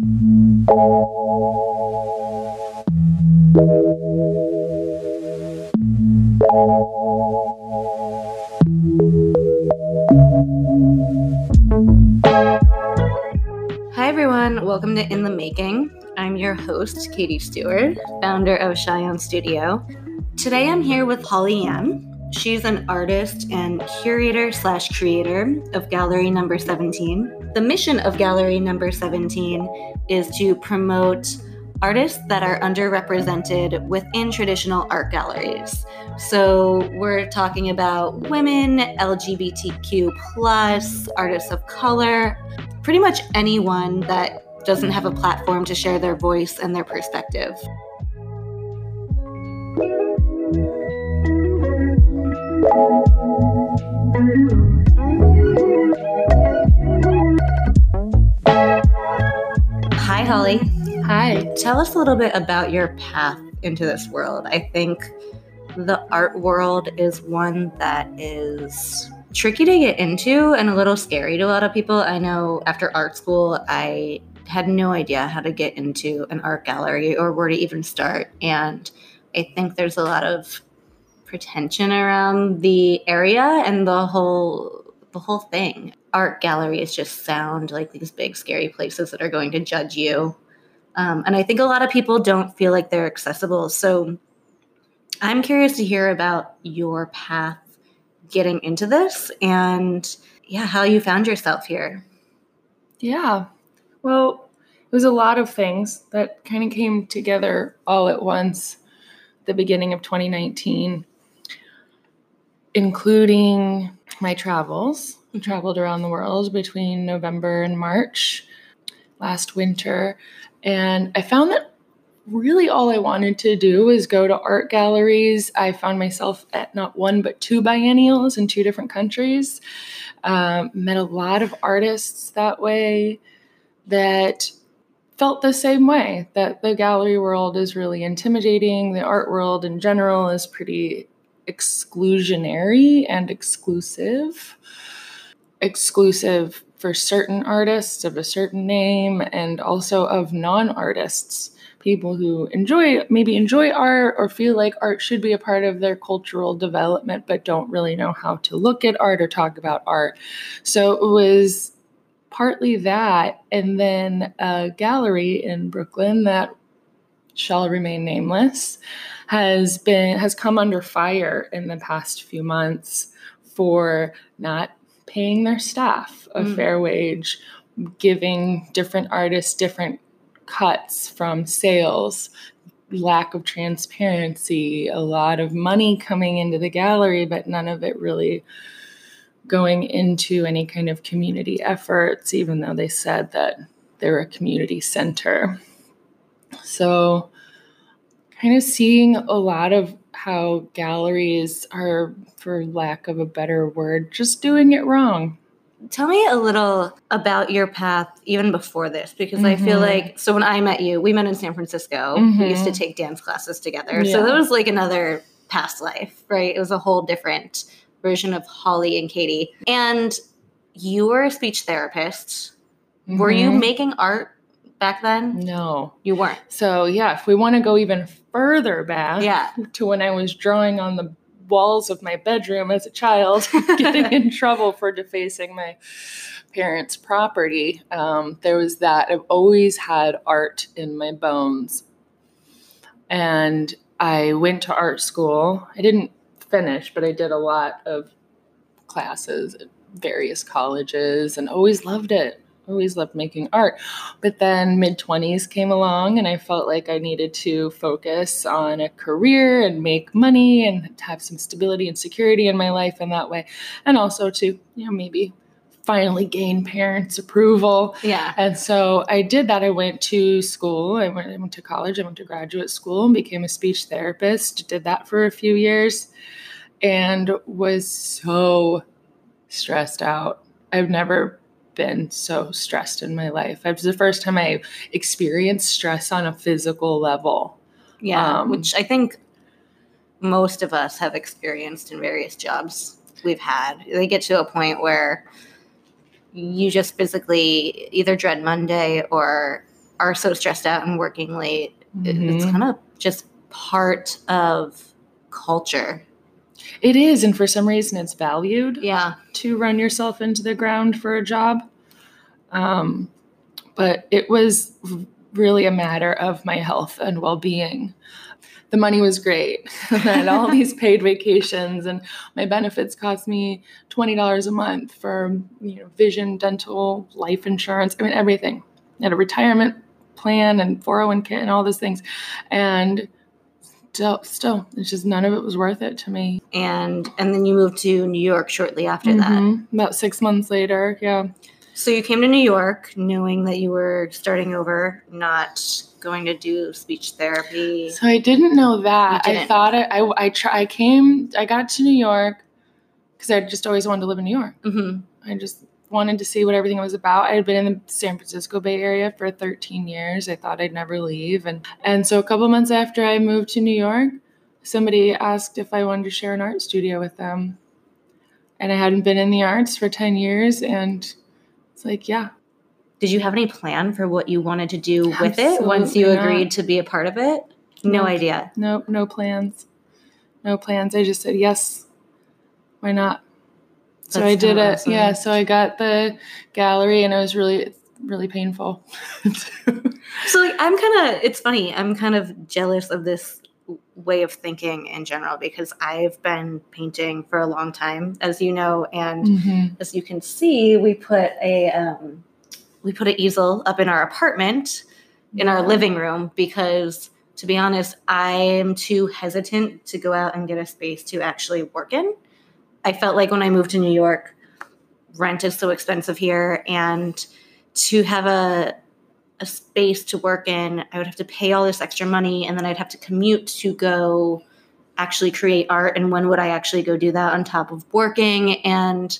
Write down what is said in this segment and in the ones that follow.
Hi, everyone. Welcome to In the Making. I'm your host, Katie Stewart, founder of Cheyenne Studio. Today I'm here with Holly Ann. She's an artist and curator slash creator of Gallery Number 17. The mission of Gallery Number 17 is to promote artists that are underrepresented within traditional art galleries. So we're talking about women, LGBTQ plus, artists of color, pretty much anyone that doesn't have a platform to share their voice and their perspective. Holly. Hi. Tell us a little bit about your path into this world. I think the art world is one that is tricky to get into and a little scary to a lot of people. I know after art school, I had no idea how to get into an art gallery or where to even start. And I think there's a lot of pretension around the area and the whole the whole thing. Art galleries just sound like these big scary places that are going to judge you. Um, and I think a lot of people don't feel like they're accessible. So I'm curious to hear about your path getting into this and yeah, how you found yourself here. Yeah. Well, it was a lot of things that kind of came together all at once the beginning of 2019, including my travels. I traveled around the world between November and March last winter. And I found that really all I wanted to do was go to art galleries. I found myself at not one but two biennials in two different countries. Um, met a lot of artists that way that felt the same way that the gallery world is really intimidating. The art world in general is pretty exclusionary and exclusive. Exclusive for certain artists of a certain name and also of non artists people who enjoy maybe enjoy art or feel like art should be a part of their cultural development but don't really know how to look at art or talk about art so it was partly that and then a gallery in brooklyn that shall remain nameless has been has come under fire in the past few months for not paying their staff a mm. fair wage giving different artists different cuts from sales, lack of transparency, a lot of money coming into the gallery, but none of it really going into any kind of community efforts, even though they said that they're a community center. So, kind of seeing a lot of how galleries are, for lack of a better word, just doing it wrong. Tell me a little about your path even before this, because mm-hmm. I feel mm-hmm. like so when I met you, we met in San Francisco. Mm-hmm. We used to mm-hmm. take dance classes together. Yeah. So that was like another past life, right? It was a whole different version of Holly and Katie. And you were a speech therapist. Mm-hmm. Were you mm-hmm. making art back then? No. You weren't. So yeah, if we want to go even further back yeah. to when I was drawing on the walls of my bedroom as a child, getting in trouble for defacing my parents' property. Um, there was that. I've always had art in my bones. And I went to art school. I didn't finish, but I did a lot of classes at various colleges and always loved it always loved making art. But then mid 20s came along and I felt like I needed to focus on a career and make money and have some stability and security in my life in that way. And also to, you know, maybe finally gain parents' approval. Yeah. And so I did that. I went to school. I went, I went to college. I went to graduate school and became a speech therapist. Did that for a few years and was so stressed out. I've never been so stressed in my life. It was the first time I experienced stress on a physical level. Yeah, um, which I think most of us have experienced in various jobs we've had. They get to a point where you just physically either dread Monday or are so stressed out and working late. It- It's kind of just part of culture. It is, and for some reason, it's valued. Yeah. to run yourself into the ground for a job. Um, but it was really a matter of my health and well being. The money was great. I had all these paid vacations, and my benefits cost me twenty dollars a month for you know vision, dental, life insurance. I mean everything. I had a retirement plan and four hundred one k and all those things, and still, still, it's just none of it was worth it to me. And and then you moved to New York shortly after that. Mhm. About six months later, yeah. So you came to New York knowing that you were starting over, not going to do speech therapy. So I didn't know that. I didn't. thought it. I I try, I came. I got to New York because I just always wanted to live in New York. hmm I just wanted to see what everything was about. I had been in the San Francisco Bay Area for 13 years. I thought I'd never leave, and and so a couple months after I moved to New York, somebody asked if I wanted to share an art studio with them, and I hadn't been in the arts for 10 years, and it's like, yeah, Did you have any plan for what you wanted to do with it once you not. agreed to be a part of it? No No. idea. no no plans, no plans. I just said yes. Why not? So That's I did it. awesome. Yeah. So I got the gallery, and it was really really painful. So like I'm kind of it's funny. I'm kind of jealous of this way of thinking in general because I've been painting for a long time, as you know, and Mhm. as you can see, we put a um, we put an easel up in our apartment in our living room because to be honest, I'm too hesitant to go out and get a space to actually work in. I felt like when I moved to New York, rent is so expensive here and to have a a space to work in, I would have to pay all this extra money and then I'd have to commute to go actually create art and when would I actually go do that on top of working and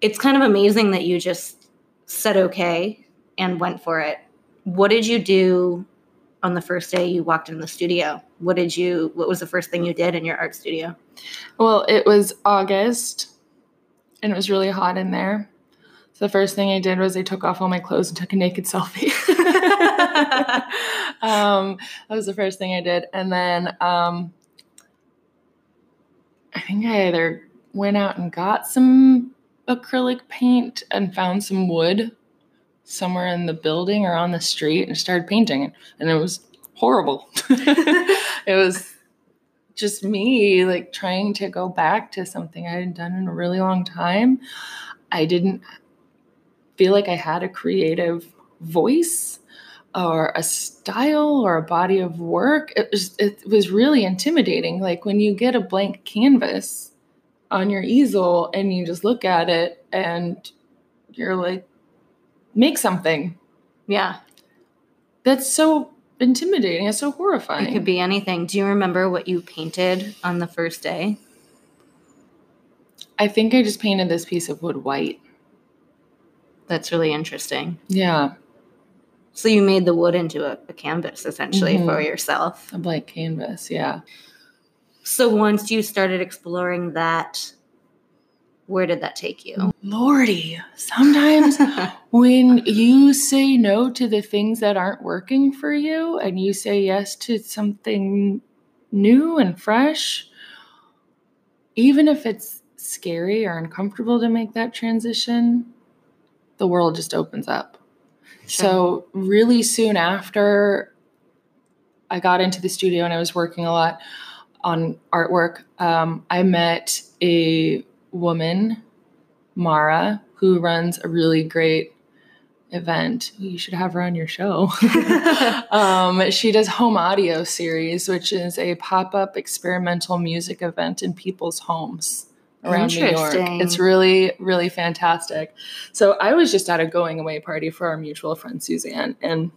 it's kind of amazing that you just said okay and went for it. What did you do on the first day you walked in the studio? What did you what was the first thing you did in your art studio? Well, it was August, and it was really hot in there. So the first thing I did was I took off all my clothes and took a naked selfie. um, that was the first thing I did, and then um, I think I either went out and got some acrylic paint and found some wood somewhere in the building or on the street and started painting, and it was horrible. it was just me like trying to go back to something I hadn't done in a really long time. I didn't feel like I had a creative voice or a style or a body of work. It was it was really intimidating. Like when you get a blank canvas on your easel and you just look at it and you're like make something. Yeah, That's so intimidating. It's so horrifying. it could be anything. Do you remember what you painted on the first day? I think I just painted this piece of wood white. That's really interesting. Yeah. So you made the wood into a, a canvas essentially Mhm. for yourself. A blank canvas, yeah. So once you started exploring that, where did that take you? Lordy, sometimes when you say no to the things that aren't working for you and you say yes to something new and fresh, even if it's scary or uncomfortable to make that transition, the world just opens up. So, really soon after I got into the studio and I was working a lot on artwork, um, I met a woman, Mara, who runs a really great event. You should have her on your show. um, she does Home Audio Series, which is a pop up experimental music event in people's homes around New York. It's really, really fantastic. So I was just at a going away party for our mutual friend Suzanne. And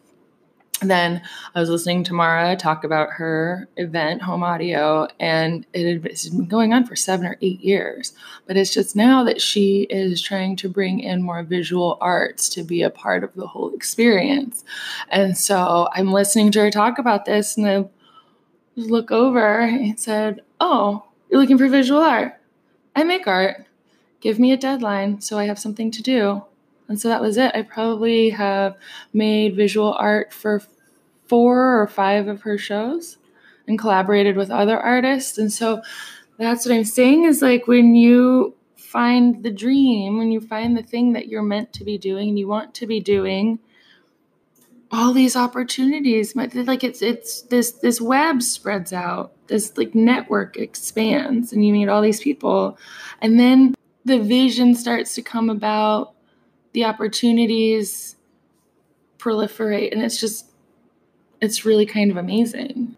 then I was listening to Mara talk about her event, Home Audio, and it had it's been going on for seven or eight years. But it's just now that she is trying to bring in more visual arts to be a part of the whole experience. And so I'm listening to her talk about this, and I look over and said, Oh, you're looking for visual art? I make art. Give me a deadline so I have something to do. And so that was it. I probably have made visual art for four or five of her shows and collaborated with other artists. And so that's what I'm saying is like when you find the dream, when you find the thing that you're meant to be doing and you want to be doing, all these opportunities like it's it's this this web spreads out this like network expands and you meet all these people. And then the vision starts to come about the opportunities proliferate and it's just it's really kind of amazing.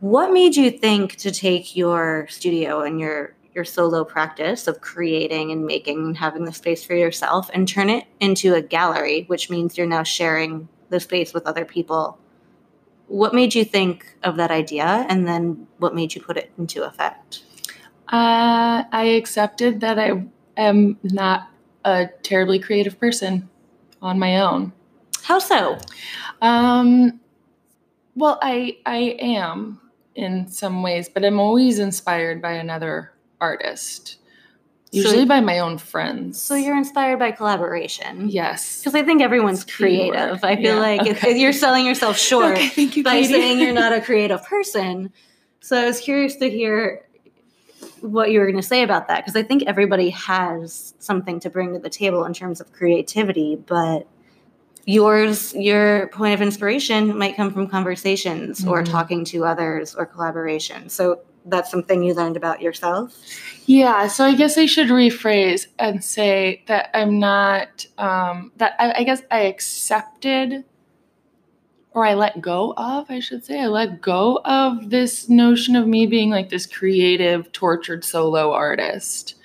What made you think to take your studio and your your solo practice of creating and making and having the space for yourself and turn it into a gallery which means you're now sharing the space with other people what made you think of that idea and then what made you put it into effect? Uh, i accepted that i am not a terribly creative person on my own. How so? Um, well i i am in some ways, but I'm always inspired by another artist. Usually so, by my own friends. So you're inspired by collaboration. Yes. Because I think everyone's creative. I feel yeah, like okay. you're selling yourself short okay, you, by Katie. saying you're not a creative person. So I was curious to hear what you were going to say about that because I think everybody has something to bring to the table in terms of creativity, but yours your point of inspiration might come from conversations mm-hmm. or talking to others or collaboration so that's something you learned about yourself yeah so i guess i should rephrase and say that i'm not um, that I, I guess i accepted or I let go of, I should say, I let go of this notion of me being like this creative, tortured solo artist,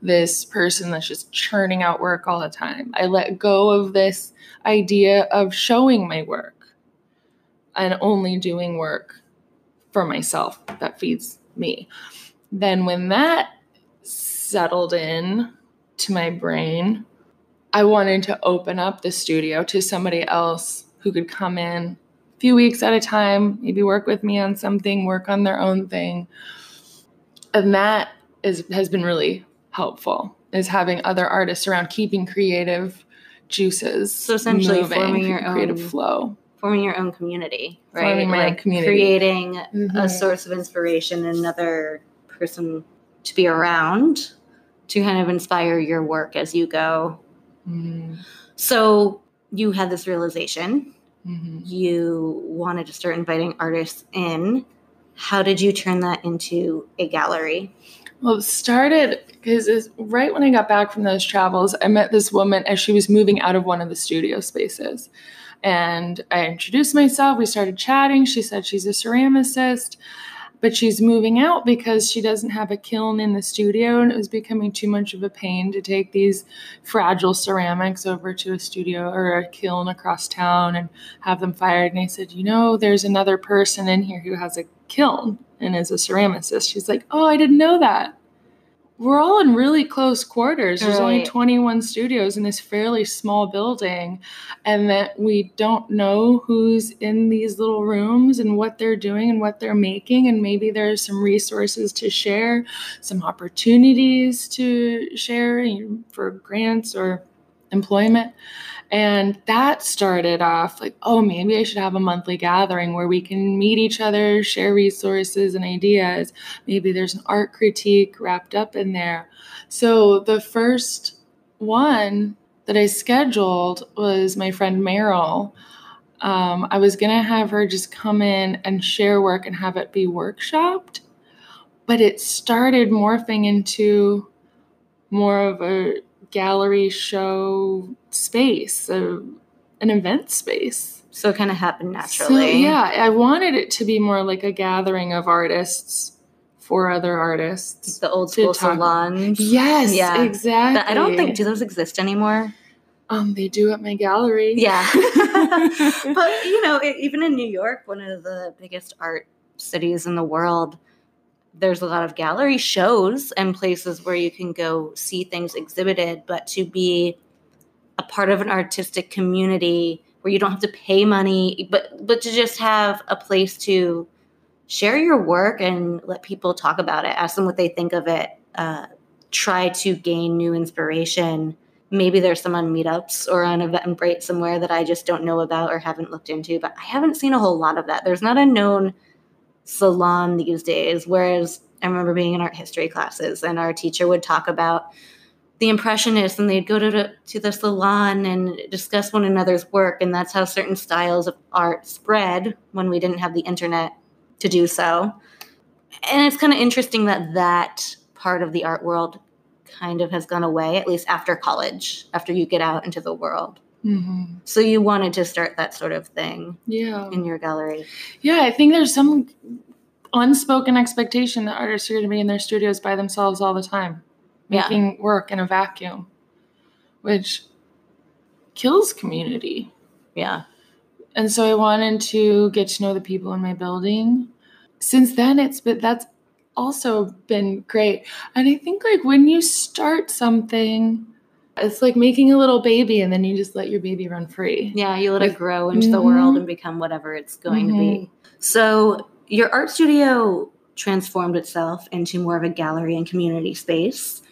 this person that's just churning out work all the time. I let go of this idea of showing my work and only doing work for myself that feeds me. Then, when that settled in to my brain, I wanted to open up the studio to somebody else who could come in a few weeks at a time, maybe work with me on something, work on their own thing. And that is has been really helpful is having other artists around keeping creative juices. So essentially, moving, forming your own creative flow, forming your own community, right? Forming my like community, creating mm-hmm. a source of inspiration, another person to be around to kind of inspire your work as you go. Mm-hmm. So you had this realization. Mm-hmm. You wanted to start inviting artists in. How did you turn that into a gallery? Well, it started because right when I got back from those travels, I met this woman as she was moving out of one of the studio spaces. And I introduced myself. We started chatting. She said she's a ceramicist, but she's moving out because she doesn't have a kiln in the studio. And it was becoming too much of a pain to take these fragile ceramics over to a studio or a kiln across town and have them fired. And I said, You know, there's another person in here who has a kiln and is a ceramicist. She's like, Oh, I didn't know that we're all in really close quarters. There's right. only 21 studios in this fairly small building, and that we don't know who's in these little rooms and what they're doing and what they're making. And maybe there's some resources to share, some opportunities to share for grants or employment. And that started off like, oh, maybe I should have a monthly gathering where we can meet each other, share resources and ideas. Maybe there's an art critique wrapped up in there. So the first one that I scheduled was my friend Meryl. Um, I was going to have her just come in and share work and have it be workshopped. But it started morphing into more of a gallery show space, a, an event space. So it kind of happened naturally. So, yeah, I wanted it to be more like a gathering of artists for other artists. The old school salons. Yes, yeah, exactly. I don't think do those exist anymore. Um, they do at my gallery. Yeah, but you know, even in New York, one of the biggest art cities in the world, there's a lot of gallery shows and places where you can go see things exhibited, but to be a part of an artistic community where you don't have to pay money, but but to just have a place to share your work and let people talk about it, ask them what they think of it, uh, try to gain new inspiration. maybe there's some on meetups or on Eventbrite somewhere that I just don't know about or haven't looked into, but I haven't seen a whole lot of that. There's not a known salon these days, whereas I remember being in art history classes and our teacher would talk about the impressionists and they'd go to the, to the salon and discuss one another's work and that's how certain styles of art spread when we didn't have the internet to do so and it's kind of interesting that that part of the art world kind of has gone away, at least after college, after you get out into the world. Mm-hmm. So you wanted to start that sort of thing, yeah, in your gallery. Yeah, I think there's some unspoken expectation that artists are going to be in their studios by themselves all the time, making yeah. work in a vacuum, which kills community. Yeah. And so I wanted to get to know the people in my building. Since then, it's been that's also been great. And I think like when you start something, it's like making a little baby and then you just let your baby run free. Yeah, you let like, it grow into mm-hmm. the world and become whatever it's going mm-hmm. to be. So your art studio transformed itself into more of a gallery and community space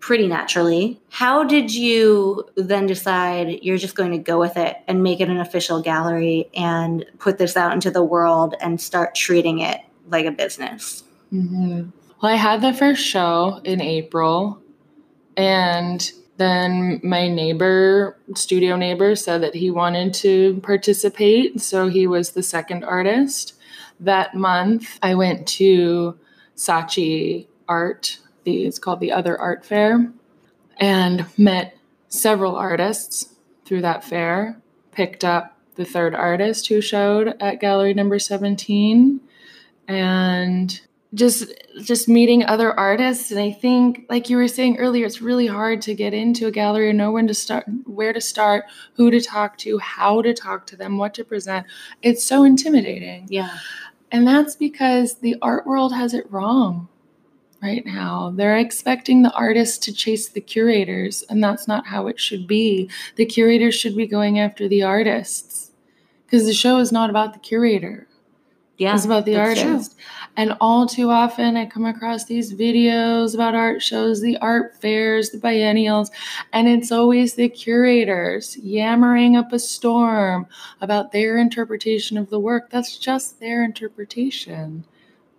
pretty naturally. How did you then decide you're just going to go with it and make it an official gallery and put this out into the world and start treating it like a business? Mm-hmm. Well, I had the first show in April, and then my neighbor, studio neighbor, said that he wanted to participate. So he was the second artist. That month, I went to Saatchi Art, the, it's called the Other Art Fair, and met several artists through that fair. Picked up the third artist who showed at gallery number 17 and just just meeting other artists. And i think like you were saying earlier it's really hard to get into a gallery and know when to start where to start who to talk to how to talk to them what to present. It's so intimidating. Yeah. And that's because the art world has it wrong right now. They're expecting the artists to chase the curators and that's not how it should be. The curators should be going after the artists because the show is not about the curator yeah, it's about the artist. True. And all too often, I come across these videos about art shows, the art fairs, the biennials, and it's always the curators yammering up a storm about their interpretation of the work. That's just their interpretation.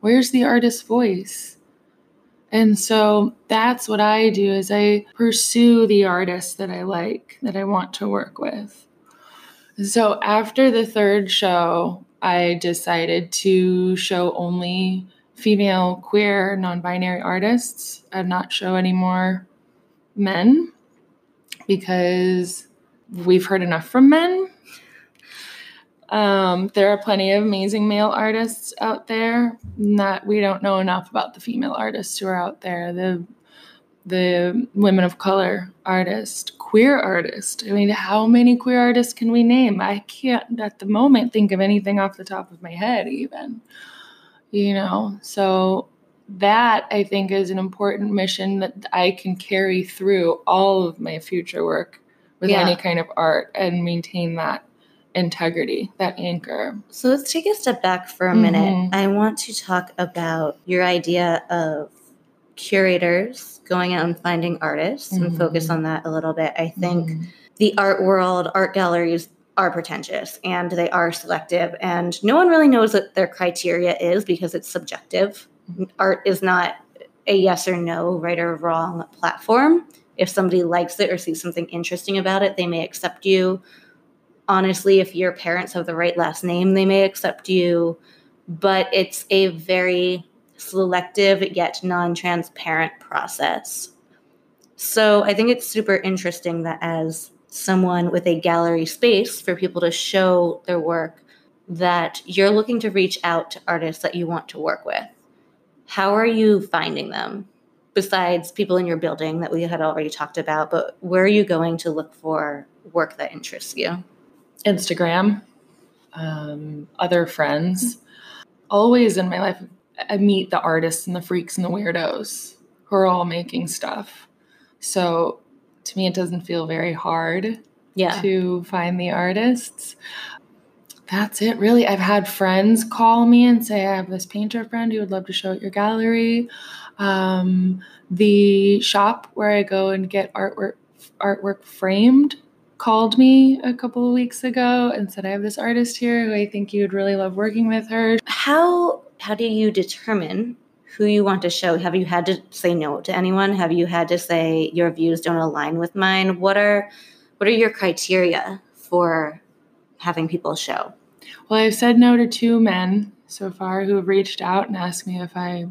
Where's the artist's voice? And so that's what I do is I pursue the artists that I like, that I want to work with. So after the third show, I decided to show only female, queer, non binary artists and not show any more men because we've heard enough from men. Um, there are plenty of amazing male artists out there. Not we don't know enough about the female artists who are out there. The the women of color artist, queer artist. I mean, how many queer artists can we name? I can't at the moment think of anything off the top of my head, even. You know, so that I think is an important mission that I can carry through all of my future work with yeah. any kind of art and maintain that integrity, that anchor. So let's take a step back for a minute. Mm-hmm. I want to talk about your idea of curators going out and finding artists mm-hmm. and focus on that a little bit. I think mm-hmm. the art world, art galleries are pretentious and they are selective, and no one really knows what their criteria is because it's subjective. Mm-hmm. Art is not a yes or no, right or wrong platform. If somebody likes it or sees something interesting about it, they may accept you. Honestly, if your parents have the right last name, they may accept you. But it's a very selective yet non transparent process. So I think it's super interesting that as someone with a gallery space for people to show their work, that you're looking to reach out to artists that you want to work with. How are you finding them? Besides people in your building that we had already talked about, but where are you going to look for work that interests you? Instagram, um, other friends. Always in my life, I meet the artists and the freaks and the weirdos who are all making stuff. So to me, it doesn't feel very hard yeah. to find the artists. That's it, really. I've had friends call me and say, I have this painter friend who would love to show at your gallery. Um, the shop where I go and get artwork Artwork Framed called me a couple of weeks ago and said, I have this artist here who I think you would really love working with her. How how do you determine who you want to show? Have you had to say no to anyone? Have you had to say your views don't align with mine? What are what are your criteria for having people show? Well, I've said no to two men so far who have reached out and asked me if I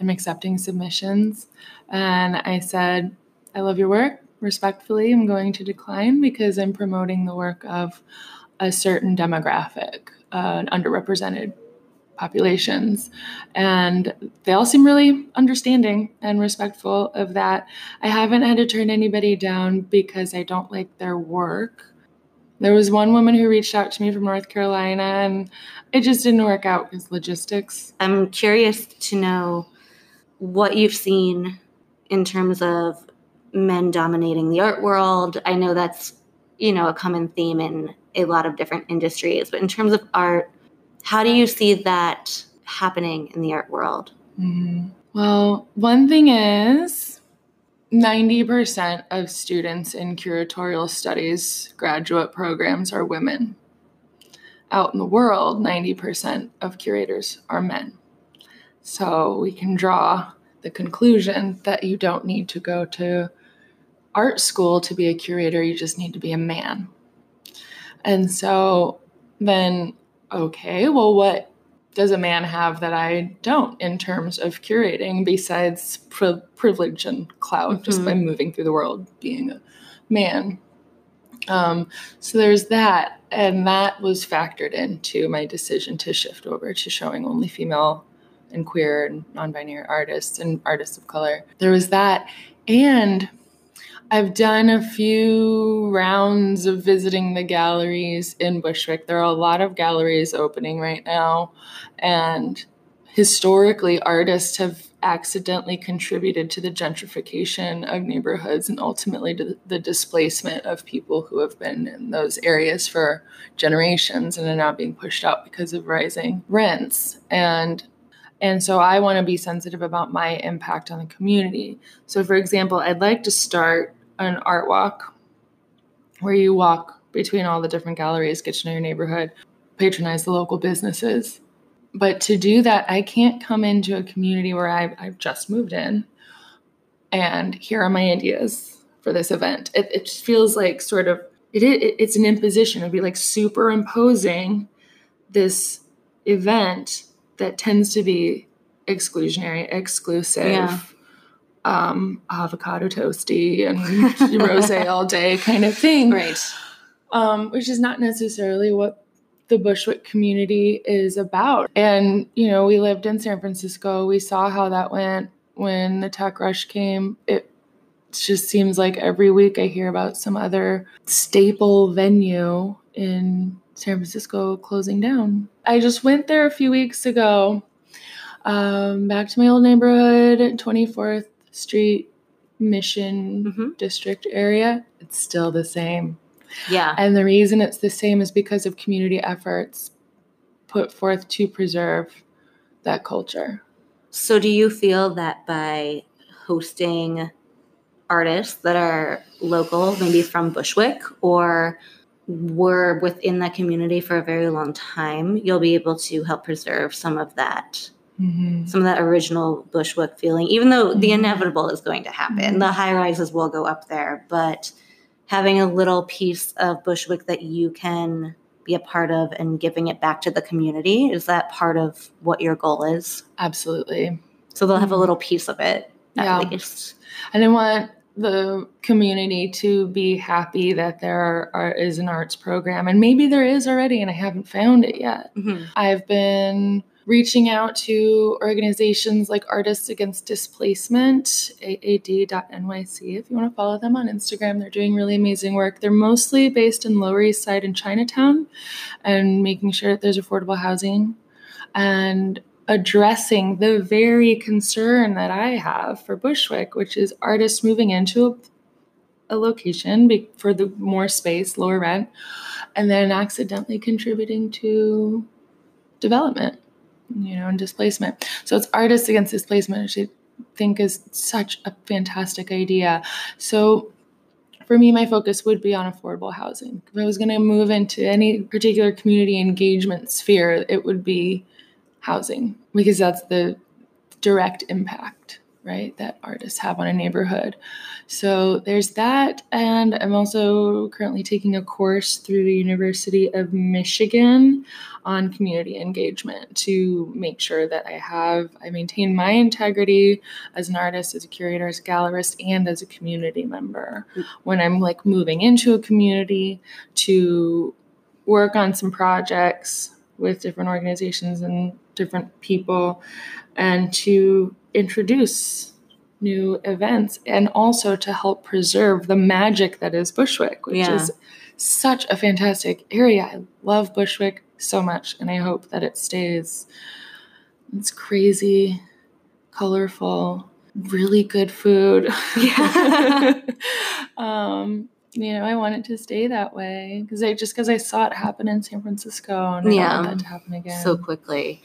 am accepting submissions. And I said, I love your work respectfully, I'm going to decline because I'm promoting the work of a certain demographic, uh, underrepresented populations. And they all seem really understanding and respectful of that. I haven't had to turn anybody down because I don't like their work. There was one woman who reached out to me from North Carolina, and it just didn't work out because logistics. I'm curious to know what you've seen in terms of men dominating the art world. I know that's, you know, a common theme in a lot of different industries, but in terms of art, how do you see that happening in the art world? Mm-hmm. Well, one thing is 90% of students in curatorial studies graduate programs are women. Out in the world, 90% of curators are men. So we can draw the conclusion that you don't need to go to art school to be a curator, you just need to be a man. And so then, okay, well, what does a man have that I don't in terms of curating besides pri- privilege and clout mm-hmm. just by moving through the world being a man? Um, so there's that. And that was factored into my decision to shift over to showing only female and queer and non binary artists and artists of color. There was that. And I've done a few rounds of visiting the galleries in Bushwick. There are a lot of galleries opening right now. And historically, artists have accidentally contributed to the gentrification of neighborhoods and ultimately to the displacement of people who have been in those areas for generations and are now being pushed out because of rising rents. And and so I want to be sensitive about my impact on the community. So, for example, I'd like to start an art walk where you walk between all the different galleries, get to know your neighborhood, patronize the local businesses. But to do that, I can't come into a community where I've, I've just moved in and here are my ideas for this event. It, it feels like sort of it, it, it's an imposition. It'd be like superimposing this event that tends to be exclusionary, exclusive, yeah um, avocado toasty and rose all day kind of thing. Right. Um, which is not necessarily what the Bushwick community is about. And, you know, we lived in San Francisco. We saw how that went when the tech rush came. It just seems like every week I hear about some other staple venue in San Francisco closing down. I just went there a few weeks ago, um, back to my old neighborhood, 24th Street Mission mm-hmm. District area, it's still the same. Yeah. And the reason it's the same is because of community efforts put forth to preserve that culture. So, do you feel that by hosting artists that are local, maybe from Bushwick or were within that community for a very long time, you'll be able to help preserve some of that Mm-hmm. Some of that original Bushwick feeling, even though mm-hmm. the inevitable is going to happen. Mm-hmm. The high rises will go up there, but having a little piece of Bushwick that you can be a part of and giving it back to the community is that part of what your goal is? Absolutely. So they'll have a mm-hmm. little piece of it at yeah. least. And I want the community to be happy that there are, is an arts program and maybe there is already and i haven't found it yet mm-hmm. i've been reaching out to organizations like Artists Against Displacement, AAD.nyc, if you want to follow them on Instagram. They're doing really amazing work. They're mostly based in Lower East Side and Chinatown and making sure that there's affordable housing and addressing the very concern that I have for Bushwick, which is artists moving into a, a location for the more space, lower rent, and then accidentally contributing to development you know, and displacement. So it's artists against displacement, which I think is such a fantastic idea. So for me, my focus would be on affordable housing. If I was going to move into any particular community engagement sphere, it would be housing because that's the direct impact, right, that artists have on a neighborhood. So there's that. And I'm also currently taking a course through the University of Michigan on community engagement to make sure that I have, I maintain my integrity as an artist, as a curator, as a gallerist, and as a community member. When I'm like moving into a community to work on some projects with different organizations and different people and to introduce new events and also to help preserve the magic that is Bushwick, which Yeah. is such a fantastic area. I love Bushwick so much and I hope that it stays. It's crazy, colorful, really good food. Yeah. um, you know, I want it to stay that way because I just because I saw it happen in San Francisco and I Yeah. that to happen again. so quickly.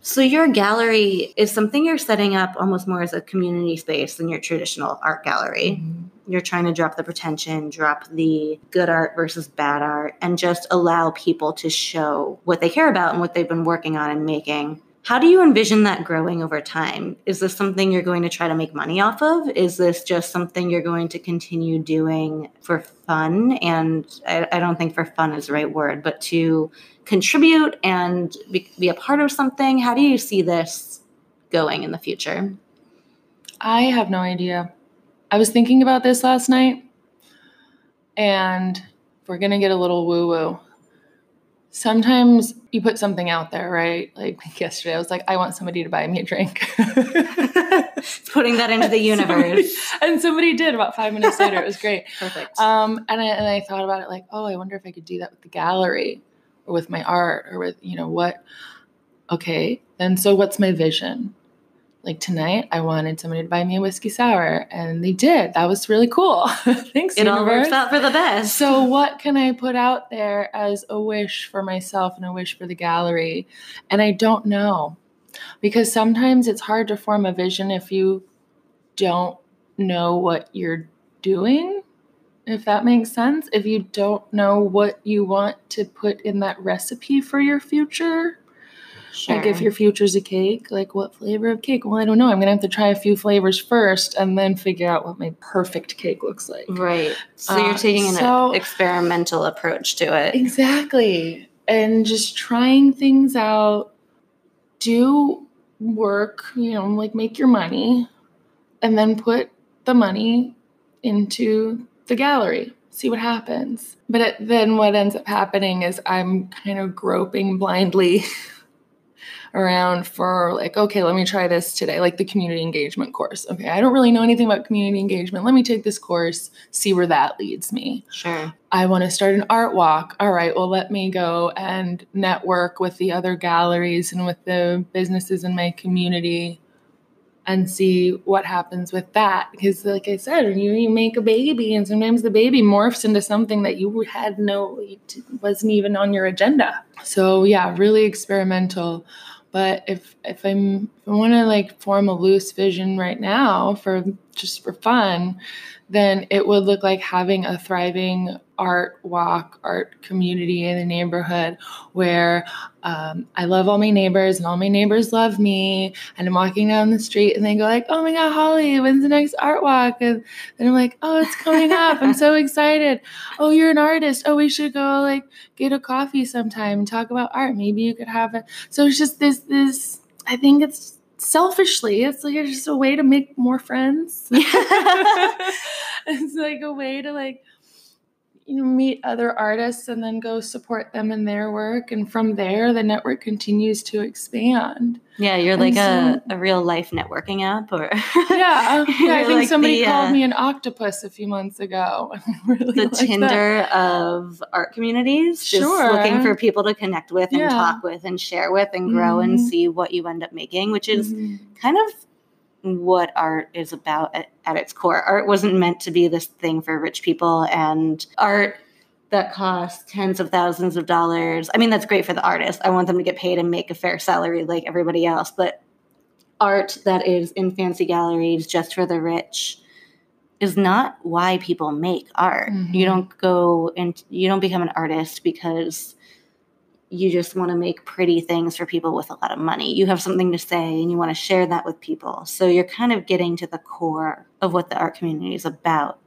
So your gallery is something you're setting up almost more as a community space than your traditional art gallery. Mhm. You're trying to drop the pretension, drop the good art versus bad art, and just allow people to show what they care about and what they've been working on and making. How do you envision that growing over time? Is this something you're going to try to make money off of? Is this just something you're going to continue doing for fun? And I, I don't think for fun is the right word, but to contribute and be, be a part of something? How do you see this going in the future? I have no idea. I was thinking about this last night, and we're gonna get a little woo woo. Sometimes you put something out there, right? Like yesterday, I was like, I want somebody to buy me a drink. Putting that into the universe. and somebody did about five minutes later. It was great. Perfect. Um, and I and I thought about it like, oh, I wonder if I could do that with the gallery or with my art or with you know what. Okay, then so what's my vision? Like tonight, I wanted somebody to buy me a whiskey sour, and they did. That was really cool. Thanks, it all universe. works out for the best. So, what can I put out there as a wish for myself and a wish for the gallery? And I don't know because sometimes it's hard to form a vision if you don't know what you're doing, if that makes sense. If you don't know what you want to put in that recipe for your future. Like if Sure. your future's a cake, like what flavor of cake? Well, I don't know. I'm gonna have to try a few flavors first and then figure out what my perfect cake looks like. Right. So Uh, you're taking an so- experimental approach to it. Exactly. And just trying things out, do work, you know, like make your money, and then put the money into the gallery. See what happens. But it, then what ends up happening is I'm kind of groping blindly around for like, okay, let me try this today, like the community engagement course. Okay, I don't really know anything about community engagement. Let me take this course, see where that leads me. Sure. I want to start an art walk. All right, well, let me go and network with the other galleries and with the businesses in my community and see what happens with that. Because, like I said, you, you make a baby, and sometimes the baby morphs into something that you had no, wasn't even on your agenda. So, yeah, really experimental. But if if I'm if I want to like form a loose vision right now for just for fun, then it would look like having a thriving art walk, art community in the neighborhood where um, I love all my neighbors and all my neighbors love me. And I'm walking down the street and they go like, "Oh my God, Holly, when's the next art walk?" And then I'm like, "Oh, it's coming up! I'm so excited! Oh, you're an artist! Oh, we should go like get a coffee sometime and talk about art. Maybe you could have it." So it's just this this. I think it's selfishly it's like it's just a way to make more friends it's like a way to like you know meet other artists and then go support them in their work and from there the network continues to expand Yeah, you're And like so- a, a real life networking app or yeah yeah i think like somebody the, called uh, me an octopus a few months ago really the like that. Tinder of art communities. Just Sure. looking for people to connect with and Yeah. talk with and share with and grow and Mhm. see what you end up making, which is Mhm. kind of what art is about at, at its core. Art wasn't meant to be this thing for rich people, and art that costs tens of thousands of dollars. I mean, that's great for the artist. I want them to get paid and make a fair salary like everybody else, but art that is in fancy galleries just for the rich is not why people make art. Mhm. You don't go and you don't become an artist because you just want to make pretty things for people with a lot of money. You have something to say and you want to share that with people. So you're kind of getting to the core of what the art community is about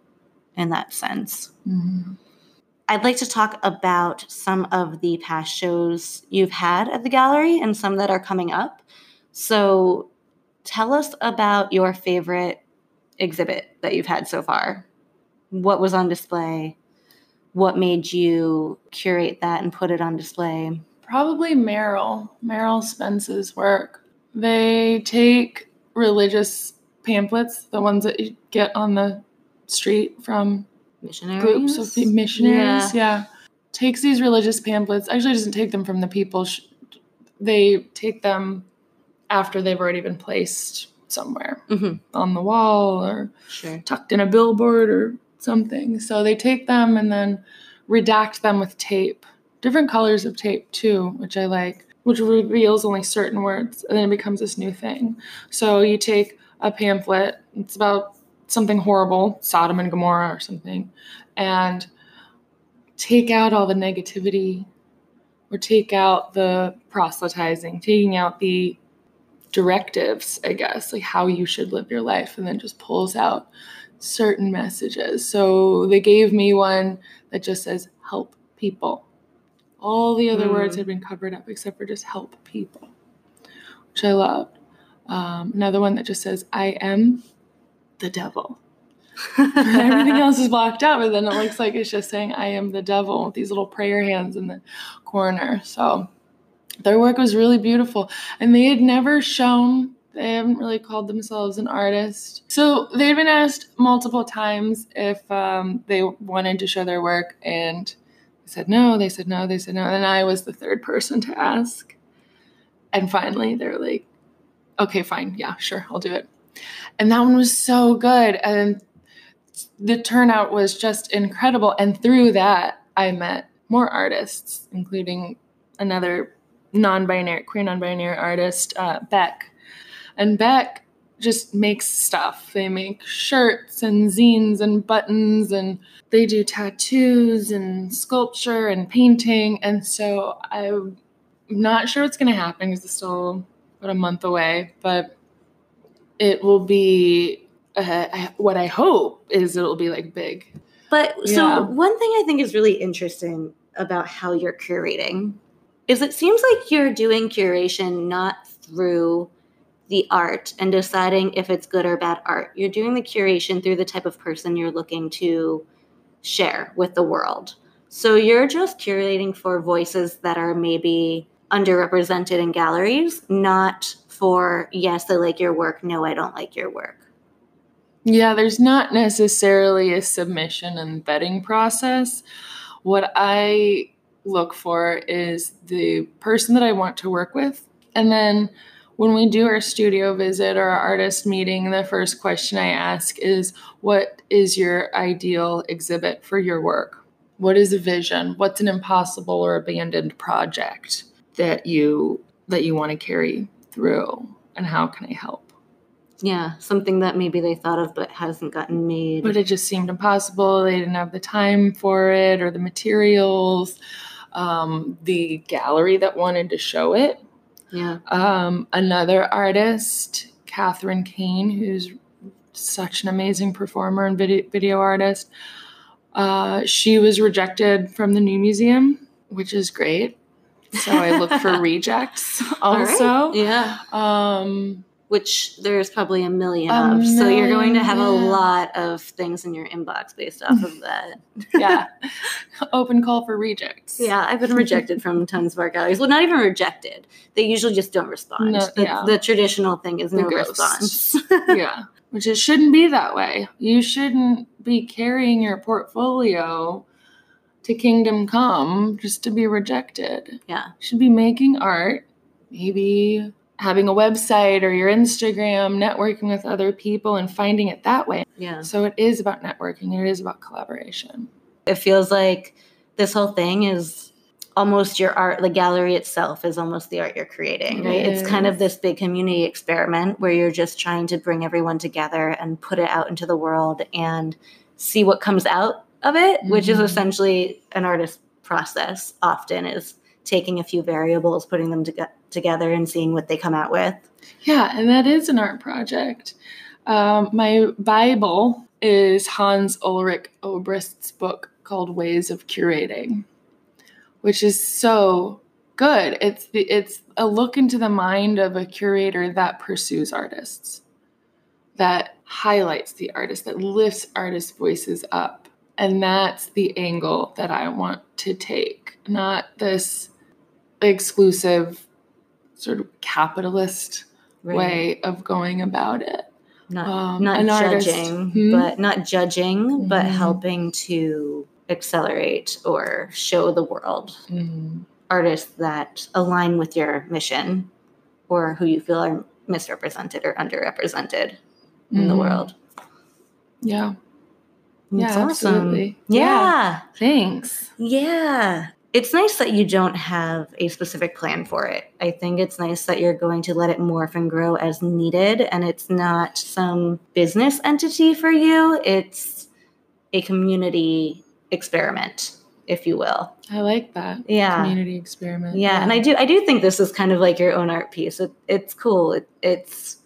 in that sense. Mhm. I'd like to talk about some of the past shows you've had at the gallery and some that are coming up. So tell us about your favorite exhibit that you've had so far. What was on display? What made you curate that and put it on display? Probably Meryl, Meryl Spence's work. They take religious pamphlets, the ones that you get on the street from Missionaries? groups of missionaries. Yeah. Takes these religious pamphlets, actually doesn't take them from the people. They take them after they've already been placed somewhere Mhm. on the wall or Sure. tucked in a billboard or something. So they take them and then redact them with tape, different colors of tape too, which I like, which reveals only certain words, and then it becomes this new thing. So you take a pamphlet, it's about something horrible, Sodom and Gomorrah or something, and take out all the negativity or take out the proselytizing, taking out the directives, I guess, like how you should live your life, and then just pulls out certain messages. So they gave me one that just says help people. All the other Mm. words had been covered up except for just help people, which I loved. Um, another one that just says I am the devil. Everything else is blocked out, but then it looks like it's just saying I am the devil with these little prayer hands in the corner. So their work was really beautiful. And they had never shown, they haven't really called themselves an artist. So they'd been asked multiple times if um, they wanted to show their work, and they said no, they said no, they said no. And I was the third person to ask. And finally, they're like, okay, fine, yeah, sure, I'll do it. And that one was so good. And the turnout was just incredible. And through that, I met more artists, including another non-binary queer non-binary artist uh, beck and beck just makes stuff. They make shirts and zines and buttons and they do tattoos and sculpture and painting. And so i'm not sure what's going to happen because it's still about a month away but it will be uh, what i hope is it'll be like big. But so Yeah. one thing I think is really interesting about how you're curating is it seems like you're doing curation not through the art and deciding if it's good or bad art. You're doing the curation through the type of person you're looking to share with the world. So you're just curating for voices that are maybe underrepresented in galleries, not for yes, I like your work, no, I don't like your work. Yeah, there's not necessarily a submission and vetting process. What I look for is the person that I want to work with. And then when we do our studio visit or our artist meeting, the first question I ask is what is your ideal exhibit for your work? What is a vision? What's an impossible or abandoned project that you that you want to carry through and how can I help? Yeah, something that maybe they thought of but hasn't gotten made. but it just seemed impossible. They didn't have the time for it or the materials. Um, the gallery that wanted to show it. Yeah. Um, another artist, Catherine Kane, who's such an amazing performer and video, video artist. Uh, she was rejected from the new museum, which is great. So I look for rejects All right. also. Yeah. Um, Which there's probably a million A of. So you're going to have a lot of things in your inbox based off of that. yeah, open call for rejects. Yeah, I've been rejected from tons of art galleries. Well, not even rejected. They usually just don't respond. No, the, yeah. the traditional thing is no response. yeah. Which it shouldn't be that way. You shouldn't be carrying your portfolio to Kingdom Come just to be rejected. yeah. You should be making art, maybe having a website or your Instagram, networking with other people and finding it that way. Yeah. So it is about networking, it is about collaboration. It feels like this whole thing is almost your art the gallery itself is almost the art you're creating right it's kind of this big community experiment where you're just trying to bring everyone together and put it out into the world and see what comes out of it mm-hmm. which is mm-hmm. essentially an artist process often is taking a few variables putting them to- together and seeing what they come out with yeah and that is an art project um, my bible is hans ulrich obrist's book called ways of curating which is so good. It's the, it's a look into the mind of a curator that pursues artists, that highlights the artist, that lifts artists' voices up. And that's the angle that I want to take, not this exclusive sort of capitalist right. way of going about it. Not, um, not judging, hmm? but not judging, mm-hmm. but helping to accelerate or show the world mm-hmm. artists that align with your mission or who you feel are misrepresented or underrepresented mm-hmm. in the mm-hmm. world. Yeah. It's yeah, awesome. absolutely. Yeah. yeah. Thanks. Yeah. It's nice that you don't have a specific plan for it. I think it's nice that you're going to let it morph and grow as needed and it's not some business entity for you. It's a community experiment if you will. I like that. Yeah. Community experiment. Yeah. yeah. And I do I do think this is kind of like your own art piece. It, it's cool. It, it's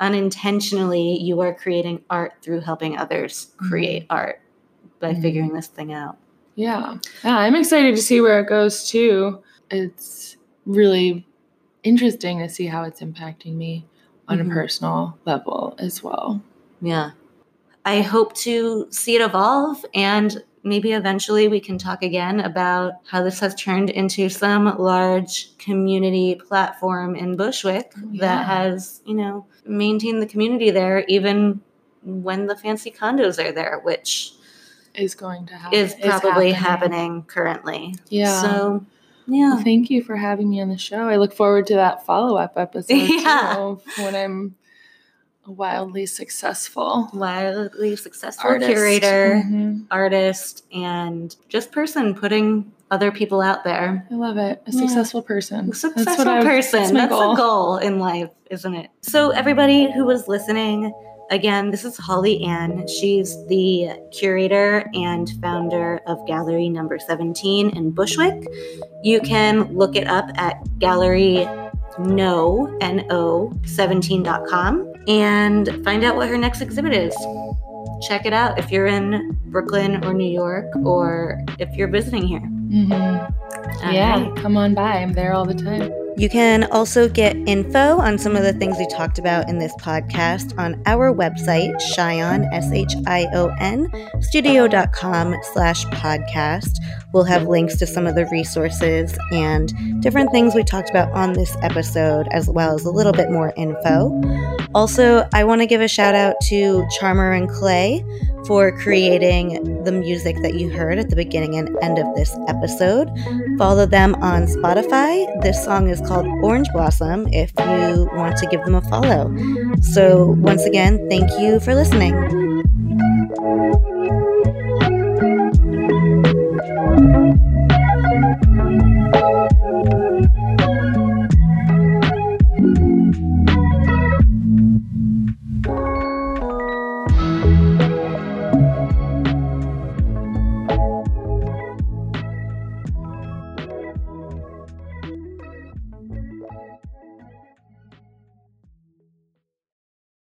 unintentionally you are creating art through helping others create mm-hmm. art by mm-hmm. figuring this thing out. Yeah. Yeah, I'm excited to see where it goes too. It's really interesting to see how it's impacting me on mm-hmm. a personal level as well. Yeah. I hope to see it evolve and maybe eventually we can talk again about how this has turned into some large community platform in Bushwick oh, yeah. that has, you know, maintained the community there even when the fancy condos are there, which is going to happen. Is probably is happening. happening. currently. Yeah. So yeah. Well, thank you for having me on the show. I look forward to that follow up episode yeah. when I'm wildly successful, wildly successful artist. curator, mm-hmm. artist, and just person putting other people out there. I love it. A successful yeah. person. A successful that's person. That's, that's goal. a goal in life, isn't it? So, everybody who was listening, again, this is Holly Ann. She's the curator and founder of Gallery Number 17 in Bushwick. You can look it up at Gallery no, N-O, 17.com and find out what her next exhibit is. Check it out if you're in Brooklyn or New York or if you're visiting here. Mm-hmm. Yeah, right. come on by. I'm there all the time. You can also get info on some of the things we talked about in this podcast on our website, Shion, S-H-I-O-N, studio.com slash podcast. We'll have links to some of the resources and different things we talked about on this episode, as well as a little bit more info. Also, I want to give a shout out to Charmer and Clay for creating the music that you heard at the beginning and end of this episode. Follow them on Spotify. This song is called Orange Blossom if you want to give them a follow. So, once again, thank you for listening.